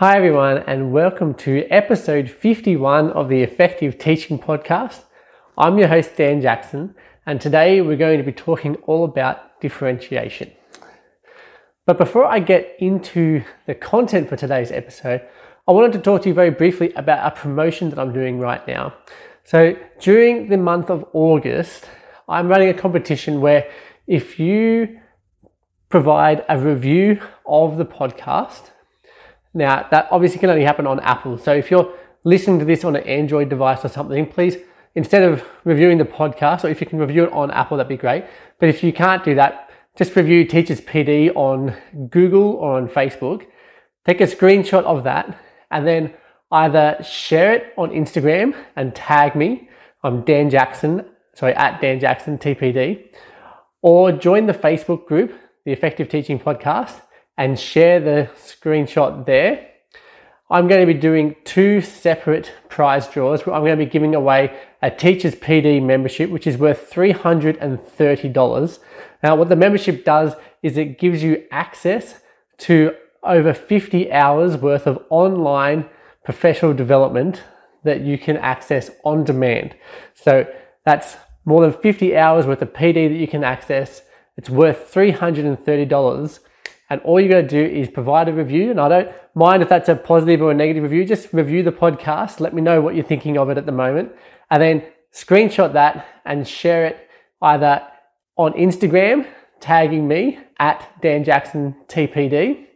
Hi, everyone, and welcome to episode 51 of the Effective Teaching Podcast. I'm your host, Dan Jackson, and today we're going to be talking all about differentiation. But before I get into the content for today's episode, I wanted to talk to you very briefly about a promotion that I'm doing right now. So, during the month of August, I'm running a competition where if you provide a review of the podcast, now, that obviously can only happen on Apple. So if you're listening to this on an Android device or something, please, instead of reviewing the podcast, or if you can review it on Apple, that'd be great. But if you can't do that, just review Teachers PD on Google or on Facebook. Take a screenshot of that and then either share it on Instagram and tag me. I'm Dan Jackson, sorry, at Dan Jackson TPD, or join the Facebook group, the Effective Teaching Podcast, and share the screenshot there. I'm going to be doing two separate prize draws. I'm going to be giving away a Teachers PD membership, which is worth $330. Now, what the membership does is it gives you access to over 50 hours worth of online professional development that you can access on demand. So that's more than 50 hours worth of PD that you can access. It's worth $330 and all you got to do is provide a review. And I don't mind if that's a positive or a negative review. Just review the podcast. Let me know what you're thinking of it at the moment. And then screenshot that and share it either on Instagram, tagging me at Dan Jackson TPD,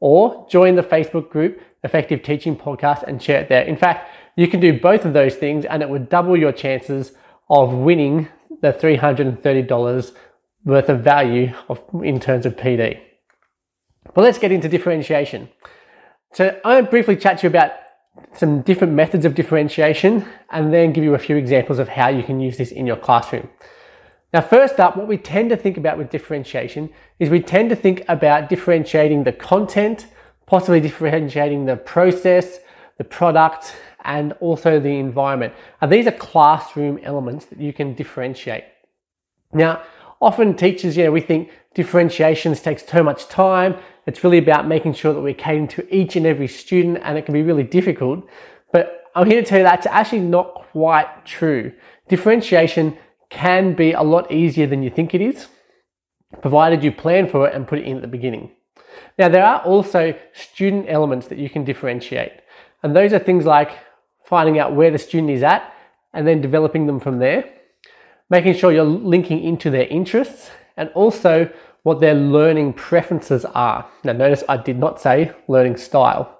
or join the Facebook group Effective Teaching Podcast and share it there. In fact, you can do both of those things and it would double your chances of winning the $330 worth of value of, in terms of PD. But let's get into differentiation. So I'm briefly chat to you about some different methods of differentiation and then give you a few examples of how you can use this in your classroom. Now, first up, what we tend to think about with differentiation is we tend to think about differentiating the content, possibly differentiating the process, the product, and also the environment. And these are classroom elements that you can differentiate. Now, often teachers, you know, we think differentiations takes too much time. It's really about making sure that we're catering to each and every student, and it can be really difficult. But I'm here to tell you that's actually not quite true. Differentiation can be a lot easier than you think it is, provided you plan for it and put it in at the beginning. Now, there are also student elements that you can differentiate, and those are things like finding out where the student is at and then developing them from there, making sure you're linking into their interests, and also what their learning preferences are. Now, notice I did not say learning style.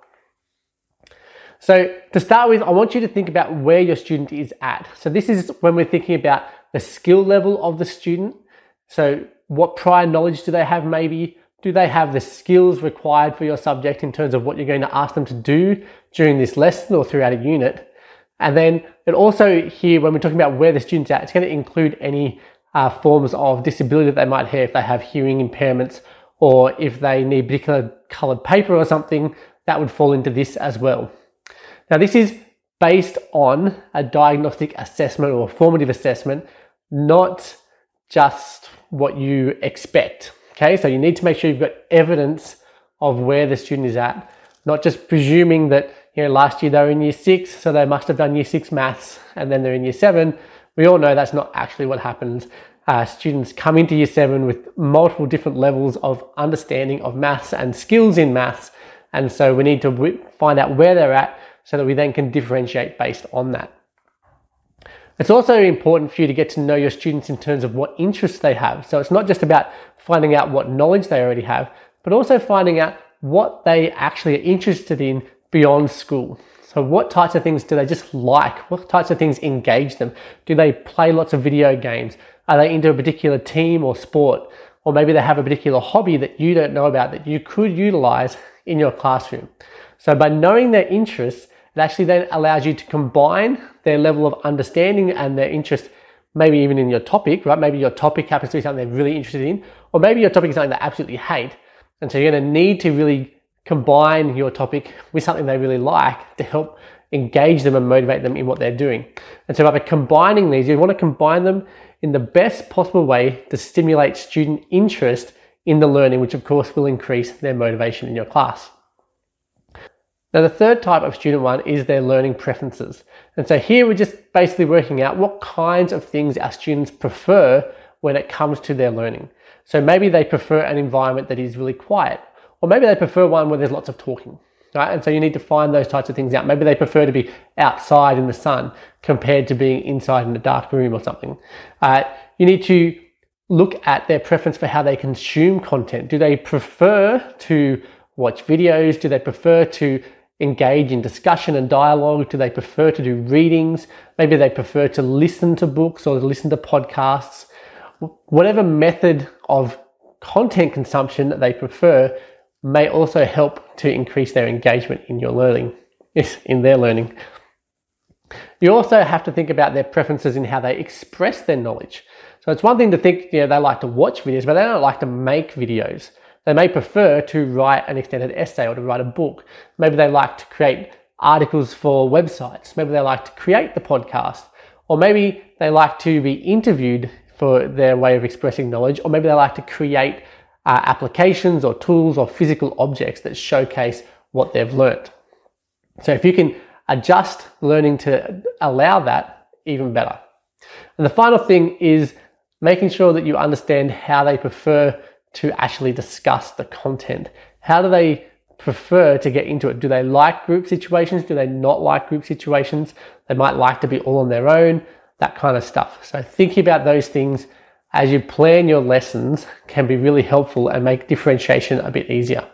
So, to start with, I want you to think about where your student is at. So, this is when we're thinking about the skill level of the student. So, what prior knowledge do they have, maybe? Do they have the skills required for your subject in terms of what you're going to ask them to do during this lesson or throughout a unit? And then it also here, when we're talking about where the student's at, it's going to include any uh, forms of disability that they might have if they have hearing impairments or if they need particular colored paper or something, that would fall into this as well. Now, this is based on a diagnostic assessment or a formative assessment, not just what you expect. Okay, so you need to make sure you've got evidence of where the student is at, not just presuming that you know last year they were in year six, so they must have done year six maths, and then they're in year seven. We all know that's not actually what happens. Uh, students come into year seven with multiple different levels of understanding of maths and skills in maths. And so we need to w- find out where they're at so that we then can differentiate based on that. It's also important for you to get to know your students in terms of what interests they have. So it's not just about finding out what knowledge they already have, but also finding out what they actually are interested in beyond school. So, what types of things do they just like? What types of things engage them? Do they play lots of video games? Are they into a particular team or sport? Or maybe they have a particular hobby that you don't know about that you could utilize in your classroom. So, by knowing their interests, it actually then allows you to combine their level of understanding and their interest, maybe even in your topic, right? Maybe your topic happens to be something they're really interested in, or maybe your topic is something they absolutely hate. And so, you're going to need to really combine your topic with something they really like to help engage them and motivate them in what they're doing. And so by combining these, you want to combine them in the best possible way to stimulate student interest in the learning, which of course will increase their motivation in your class. Now, the third type of student one is their learning preferences. And so here we're just basically working out what kinds of things our students prefer when it comes to their learning. So maybe they prefer an environment that is really quiet, or maybe they prefer one where there's lots of talking. Right? And so you need to find those types of things out. Maybe they prefer to be outside in the sun compared to being inside in a dark room or something. Uh, you need to look at their preference for how they consume content. Do they prefer to watch videos? Do they prefer to engage in discussion and dialogue? Do they prefer to do readings? Maybe they prefer to listen to books or listen to podcasts. Whatever method of content consumption that they prefer may also help to increase their engagement in your learning, in their learning. You also have to think about their preferences in how they express their knowledge. So it's one thing to think, you know, they like to watch videos, but they don't like to make videos. They may prefer to write an extended essay or to write a book. Maybe they like to create articles for websites. Maybe they like to create the podcast. Or maybe they like to be interviewed for their way of expressing knowledge. Or maybe they like to create uh, applications or tools or physical objects that showcase what they've learned. So if you can adjust learning to allow that, even better. And the final thing is making sure that you understand how they prefer to actually discuss the content. How do they prefer to get into it? Do they like group situations? Do they not like group situations? They might like to be all on their own, that kind of stuff. So thinking about those things as you plan your lessons can be really helpful and make differentiation a bit easier.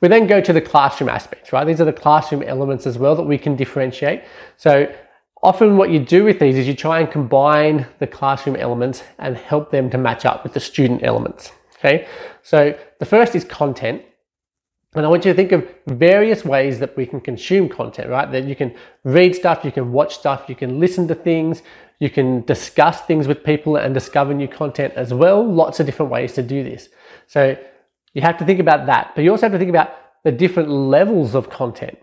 We then go to the classroom aspects, right? These are the classroom elements as well that we can differentiate. So Often what you do with these is you try and combine the classroom elements and help them to match up with the student elements. Okay, so the first is content. And I want you to think of various ways that we can consume content, right? That you can read stuff, you can watch stuff, you can listen to things, you can discuss things with people and discover new content as well. Lots of different ways to do this. So you have to think about that, but you also have to think about the different levels of content.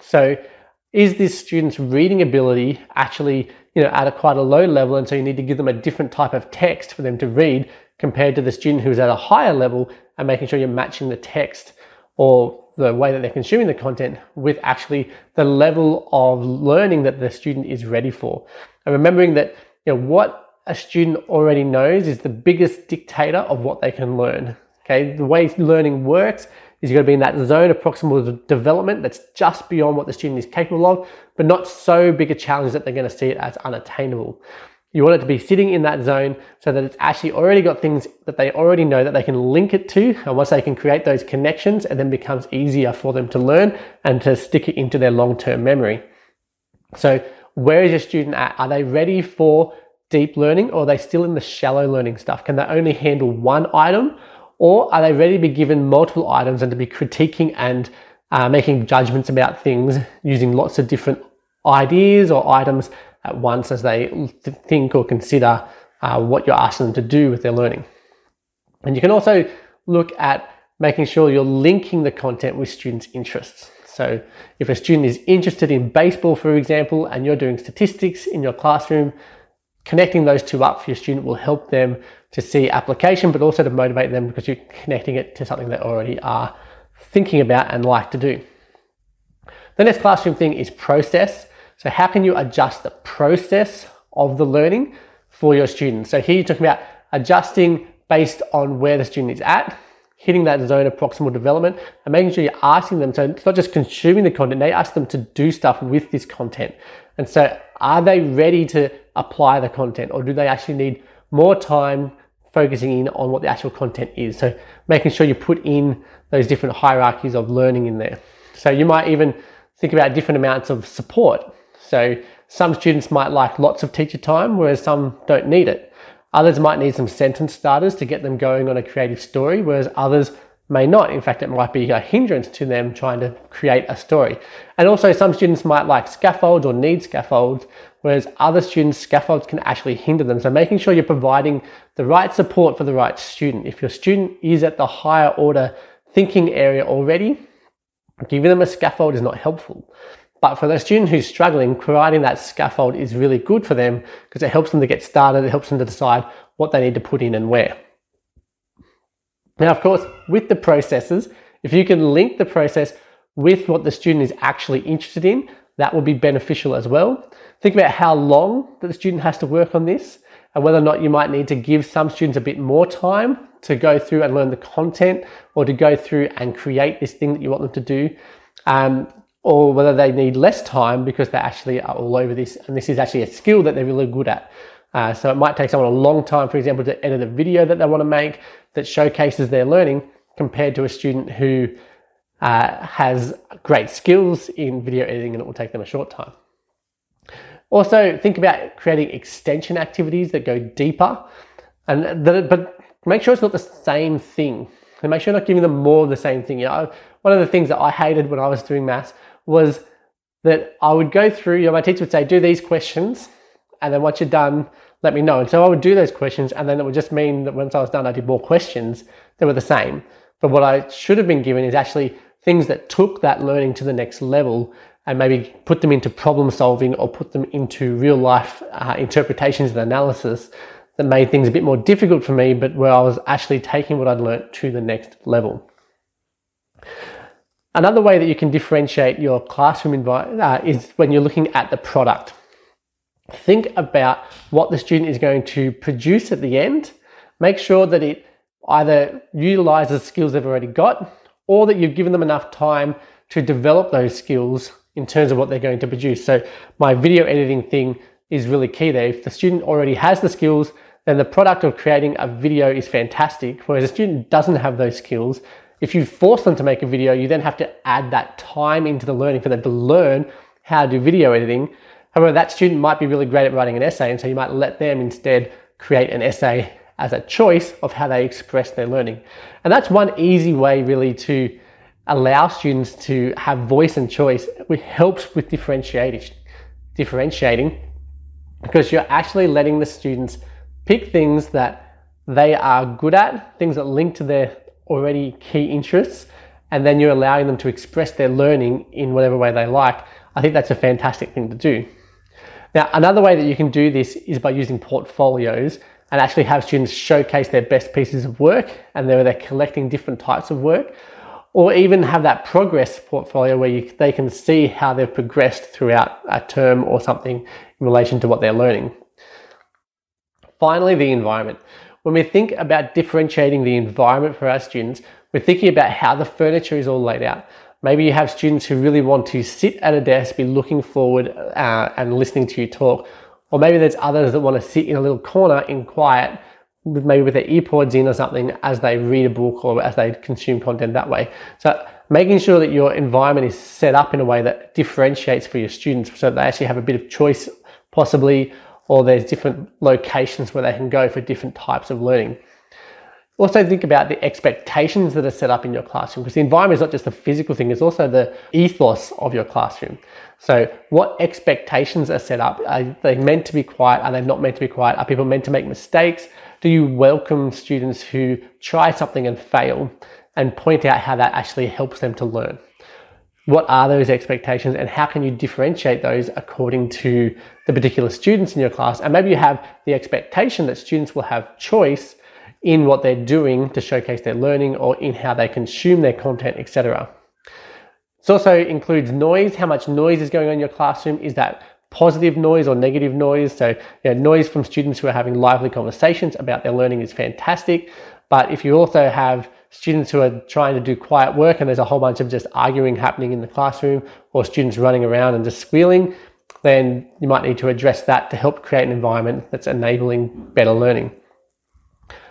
So is this student's reading ability actually you know at a quite a low level and so you need to give them a different type of text for them to read compared to the student who's at a higher level and making sure you're matching the text or the way that they're consuming the content with actually the level of learning that the student is ready for and remembering that you know what a student already knows is the biggest dictator of what they can learn okay the way learning works is you've got to be in that zone of proximal development that's just beyond what the student is capable of, but not so big a challenge that they're going to see it as unattainable. You want it to be sitting in that zone so that it's actually already got things that they already know that they can link it to. And once they can create those connections, it then becomes easier for them to learn and to stick it into their long term memory. So, where is your student at? Are they ready for deep learning or are they still in the shallow learning stuff? Can they only handle one item or are they ready to be given multiple items and to be critiquing and uh, making judgments about things using lots of different ideas or items at once as they think or consider uh, what you're asking them to do with their learning? And you can also look at making sure you're linking the content with students' interests. So, if a student is interested in baseball, for example, and you're doing statistics in your classroom, connecting those two up for your student will help them to see application, but also to motivate them because you're connecting it to something they already are thinking about and like to do. The next classroom thing is process. So, how can you adjust the process of the learning for your students? So, here you're talking about adjusting based on where the student is at, hitting that zone of proximal development, and making sure you're asking them. So, it's not just consuming the content, they ask them to do stuff with this content. And so, are they ready to apply the content, or do they actually need more time focusing in on what the actual content is. So making sure you put in those different hierarchies of learning in there. So you might even think about different amounts of support. So some students might like lots of teacher time, whereas some don't need it. Others might need some sentence starters to get them going on a creative story, whereas others may not. In fact, it might be a hindrance to them trying to create a story. And also, some students might like scaffolds or need scaffolds, whereas other students, scaffolds can actually hinder them. So, making sure you're providing the right support for the right student. If your student is at the higher order thinking area already, giving them a scaffold is not helpful. But for the student who's struggling, providing that scaffold is really good for them because it helps them to get started, it helps them to decide what they need to put in and where. Now, of course, with the processes, if you can link the process with what the student is actually interested in, that will be beneficial as well. Think about how long that the student has to work on this and whether or not you might need to give some students a bit more time to go through and learn the content or to go through and create this thing that you want them to do. Um, or whether they need less time because they actually are all over this and this is actually a skill that they're really good at. Uh, so it might take someone a long time, for example, to edit a video that they want to make that showcases their learning compared to a student who uh, has great skills in video editing and it will take them a short time. Also, think about creating extension activities that go deeper, and that, but make sure it's not the same thing. And make sure you're not giving them more of the same thing. You know, one of the things that I hated when I was doing maths was that I would go through, you know, my teacher would say, do these questions, and then once you're done, let me know. And so I would do those questions, and then it would just mean that once I was done, I did more questions that were the same. But what I should have been given is actually things that took that learning to the next level and maybe put them into problem solving or put them into real life uh, interpretations and analysis that made things a bit more difficult for me, but where I was actually taking what I'd learnt to the next level. Another way that you can differentiate your classroom environment uh, is when you're looking at the product. Think about what the student is going to produce at the end. Make sure that it either utilizes skills they've already got or that you've given them enough time to develop those skills in terms of what they're going to produce. So my video editing thing is really key there. If the student already has the skills, then the product of creating a video is fantastic. Whereas a student doesn't have those skills, if you force them to make a video, you then have to add that time into the learning for them to learn how to do video editing. However, that student might be really great at writing an essay, and so you might let them instead create an essay as a choice of how they express their learning. And that's one easy way, really, to allow students to have voice and choice, which helps with differentiating, differentiating because you're actually letting the students pick things that they are good at, things that link to their already key interests, and then you're allowing them to express their learning in whatever way they like. I think that's a fantastic thing to do. Now, another way that you can do this is by using portfolios and actually have students showcase their best pieces of work and where they're collecting different types of work or even have that progress portfolio where you, they can see how they've progressed throughout a term or something in relation to what they're learning. Finally, the environment. When we think about differentiating the environment for our students, we're thinking about how the furniture is all laid out. Maybe you have students who really want to sit at a desk, be looking forward uh, and listening to you talk. Or maybe there's others that want to sit in a little corner in quiet maybe with their earpods in or something as they read a book or as they consume content that way. So making sure that your environment is set up in a way that differentiates for your students so that they actually have a bit of choice possibly or there's different locations where they can go for different types of learning. Also think about the expectations that are set up in your classroom because the environment is not just the physical thing, it's also the ethos of your classroom. So what expectations are set up? Are they meant to be quiet? Are they not meant to be quiet? Are people meant to make mistakes? do you welcome students who try something and fail and point out how that actually helps them to learn? What are those expectations and how can you differentiate those according to the particular students in your class? And maybe you have the expectation that students will have choice in what they're doing to showcase their learning or in how they consume their content, etc. It also includes noise, how much noise is going on in your classroom. Is that positive noise or negative noise. So, you know, noise from students who are having lively conversations about their learning is fantastic. But if you also have students who are trying to do quiet work and there's a whole bunch of just arguing happening in the classroom or students running around and just squealing, then you might need to address that to help create an environment that's enabling better learning.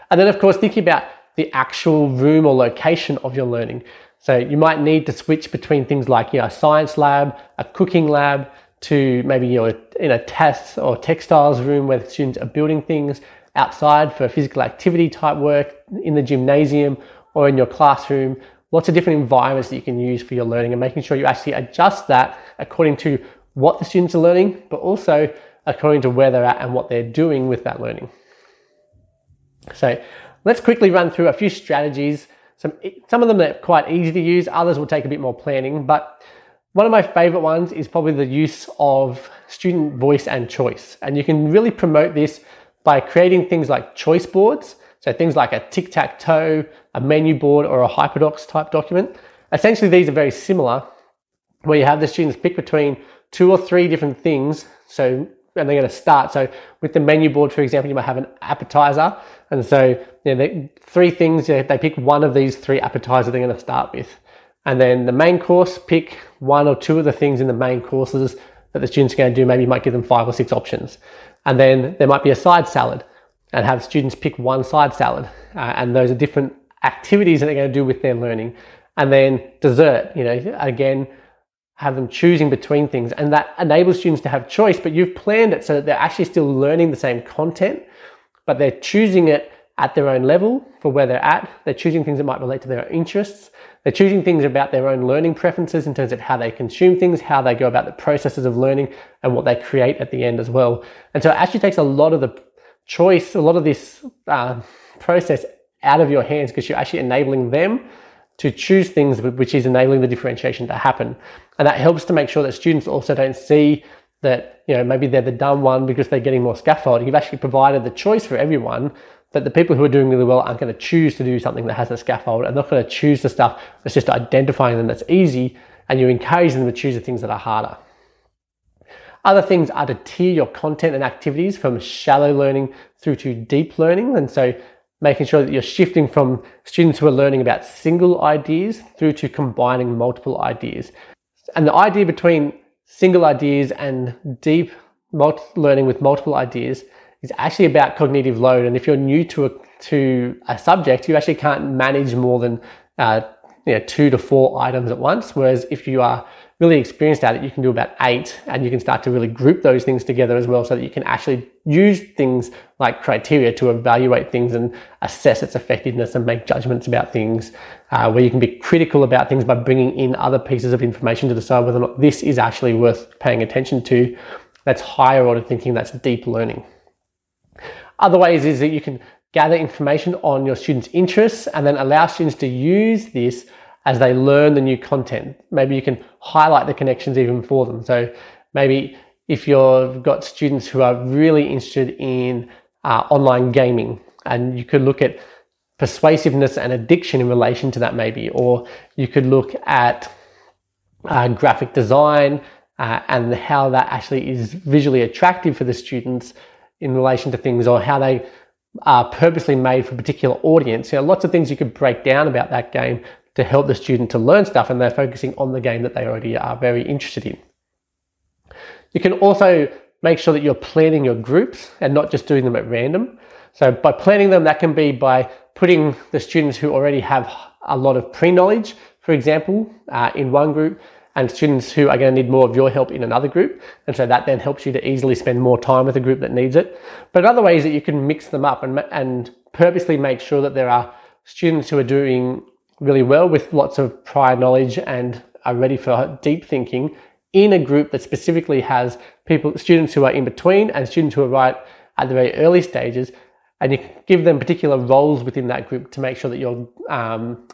And then, of course, thinking about the actual room or location of your learning. So you might need to switch between things like you know, a science lab, a cooking lab, to maybe you know in a test or textiles room where the students are building things outside for physical activity type work in the gymnasium or in your classroom lots of different environments that you can use for your learning and making sure you actually adjust that according to what the students are learning but also according to where they're at and what they're doing with that learning so let's quickly run through a few strategies some, some of them are quite easy to use others will take a bit more planning but one of my favorite ones is probably the use of student voice and choice. And you can really promote this by creating things like choice boards. So things like a tic-tac-toe, a menu board, or a hyperdocs type document. Essentially, these are very similar, where you have the students pick between two or three different things. So, and they're going to start. So, with the menu board, for example, you might have an appetizer. And so, you know, they, three things, you know, they pick one of these three appetizers they're going to start with. And then the main course, pick one or two of the things in the main courses that the students are going to do. Maybe you might give them five or six options. And then there might be a side salad and have students pick one side salad. Uh, and those are different activities that they're going to do with their learning. And then dessert, you know, again, have them choosing between things. And that enables students to have choice, but you've planned it so that they're actually still learning the same content, but they're choosing it at their own level for where they're at. They're choosing things that might relate to their interests. They're choosing things about their own learning preferences in terms of how they consume things, how they go about the processes of learning, and what they create at the end as well. And so it actually takes a lot of the choice, a lot of this uh, process out of your hands because you're actually enabling them to choose things which is enabling the differentiation to happen. And that helps to make sure that students also don't see that, you know, maybe they're the dumb one because they're getting more scaffolding. You've actually provided the choice for everyone that the people who are doing really well aren't going to choose to do something that has a scaffold and not going to choose the stuff that's just identifying them that's easy and you encourage them to choose the things that are harder. Other things are to tier your content and activities from shallow learning through to deep learning. And so making sure that you're shifting from students who are learning about single ideas through to combining multiple ideas. And the idea between single ideas and deep learning with multiple ideas is actually about cognitive load. And if you're new to a, to a subject, you actually can't manage more than uh, you know, two to four items at once. Whereas if you are really experienced at it, you can do about eight and you can start to really group those things together as well so that you can actually use things like criteria to evaluate things and assess its effectiveness and make judgments about things uh, where you can be critical about things by bringing in other pieces of information to decide whether or not this is actually worth paying attention to. That's higher order thinking, that's deep learning. Other ways is that you can gather information on your students' interests and then allow students to use this as they learn the new content. Maybe you can highlight the connections even for them. So maybe if you've got students who are really interested in uh, online gaming, and you could look at persuasiveness and addiction in relation to that, maybe, or you could look at uh, graphic design uh, and how that actually is visually attractive for the students in relation to things, or how they are purposely made for a particular audience. You know, lots of things you could break down about that game to help the student to learn stuff and they're focusing on the game that they already are very interested in. You can also make sure that you're planning your groups and not just doing them at random. So by planning them, that can be by putting the students who already have a lot of pre-knowledge, for example, uh, in one group and students who are going to need more of your help in another group. And so that then helps you to easily spend more time with a group that needs it. But other ways that you can mix them up and, and purposely make sure that there are students who are doing really well with lots of prior knowledge and are ready for deep thinking in a group that specifically has people, students who are in between and students who are right at the very early stages. And you give them particular roles within that group to make sure that you're um,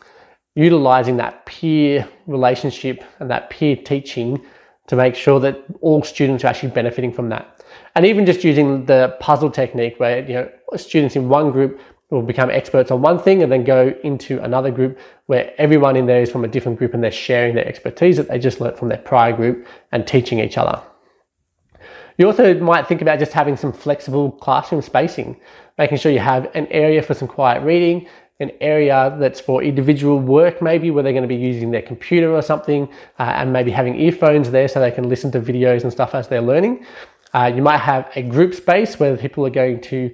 utilizing that peer relationship and that peer teaching to make sure that all students are actually benefiting from that. And even just using the puzzle technique where you know students in one group will become experts on one thing and then go into another group where everyone in there is from a different group and they're sharing their expertise that they just learnt from their prior group and teaching each other. You also might think about just having some flexible classroom spacing, making sure you have an area for some quiet reading, an area that's for individual work, maybe where they're going to be using their computer or something, uh, and maybe having earphones there so they can listen to videos and stuff as they're learning. Uh, you might have a group space where people are going to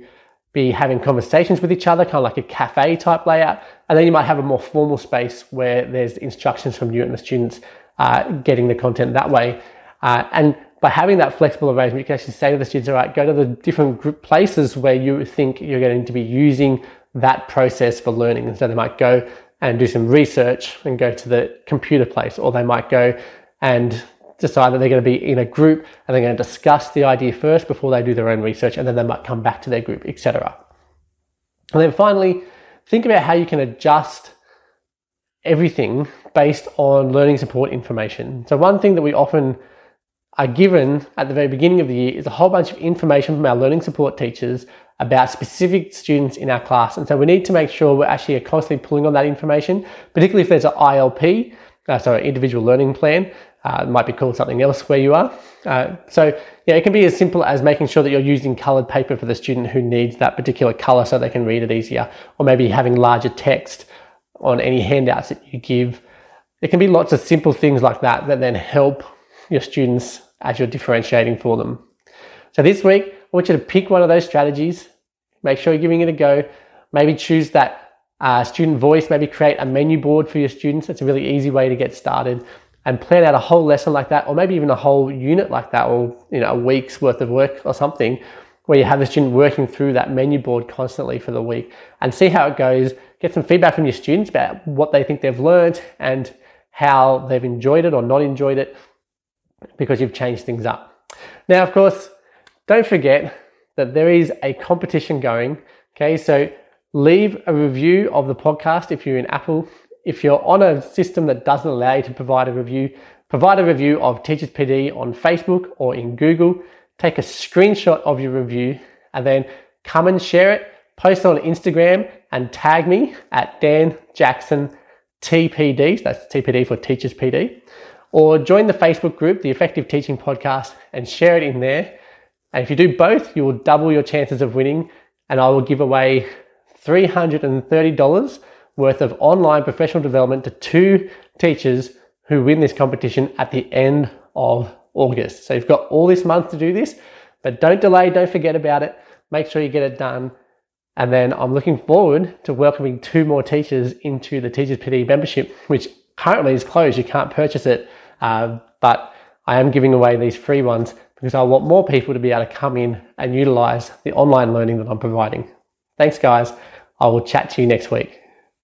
be having conversations with each other, kind of like a cafe type layout. And then you might have a more formal space where there's instructions from you and the students uh, getting the content that way. Uh, and by having that flexible arrangement, you can actually say to the students, all right, go to the different group places where you think you're going to be using that process for learning. And so they might go and do some research and go to the computer place, or they might go and decide that they're going to be in a group and they're going to discuss the idea first before they do their own research and then they might come back to their group, etc. And then finally, think about how you can adjust everything based on learning support information. So one thing that we often are given at the very beginning of the year is a whole bunch of information from our learning support teachers about specific students in our class. And so we need to make sure we're actually constantly pulling on that information, particularly if there's an ILP, uh, sorry, individual learning plan, Uh, it might be called something else where you are. Uh, so yeah, it can be as simple as making sure that you're using colored paper for the student who needs that particular color so they can read it easier, or maybe having larger text on any handouts that you give. It can be lots of simple things like that that then help your students as you're differentiating for them. So this week, I want you to pick one of those strategies, make sure you're giving it a go, maybe choose that uh, student voice, maybe create a menu board for your students. It's a really easy way to get started and plan out a whole lesson like that, or maybe even a whole unit like that, or you know, a week's worth of work or something, where you have the student working through that menu board constantly for the week and see how it goes. Get some feedback from your students about what they think they've learned and how they've enjoyed it or not enjoyed it because you've changed things up. Now, of course, don't forget that there is a competition going. Okay, so leave a review of the podcast if you're in Apple if you're on a system that doesn't allow you to provide a review, provide a review of Teachers PD on Facebook or in Google. Take a screenshot of your review and then come and share it. Post it on Instagram and tag me at Dan Jackson TPD. That's TPD for Teachers PD. Or join the Facebook group, the Effective Teaching Podcast, and share it in there. And if you do both, you will double your chances of winning. And I will give away $330 worth of online professional development to two teachers who win this competition at the end of August. So you've got all this month to do this, but don't delay, don't forget about it. Make sure you get it done. And then I'm looking forward to welcoming two more teachers into the Teachers PD membership, which currently is closed. You can't purchase it, uh, but I am giving away these free ones because I want more people to be able to come in and utilize the online learning that I'm providing. Thanks, guys. I will chat to you next week.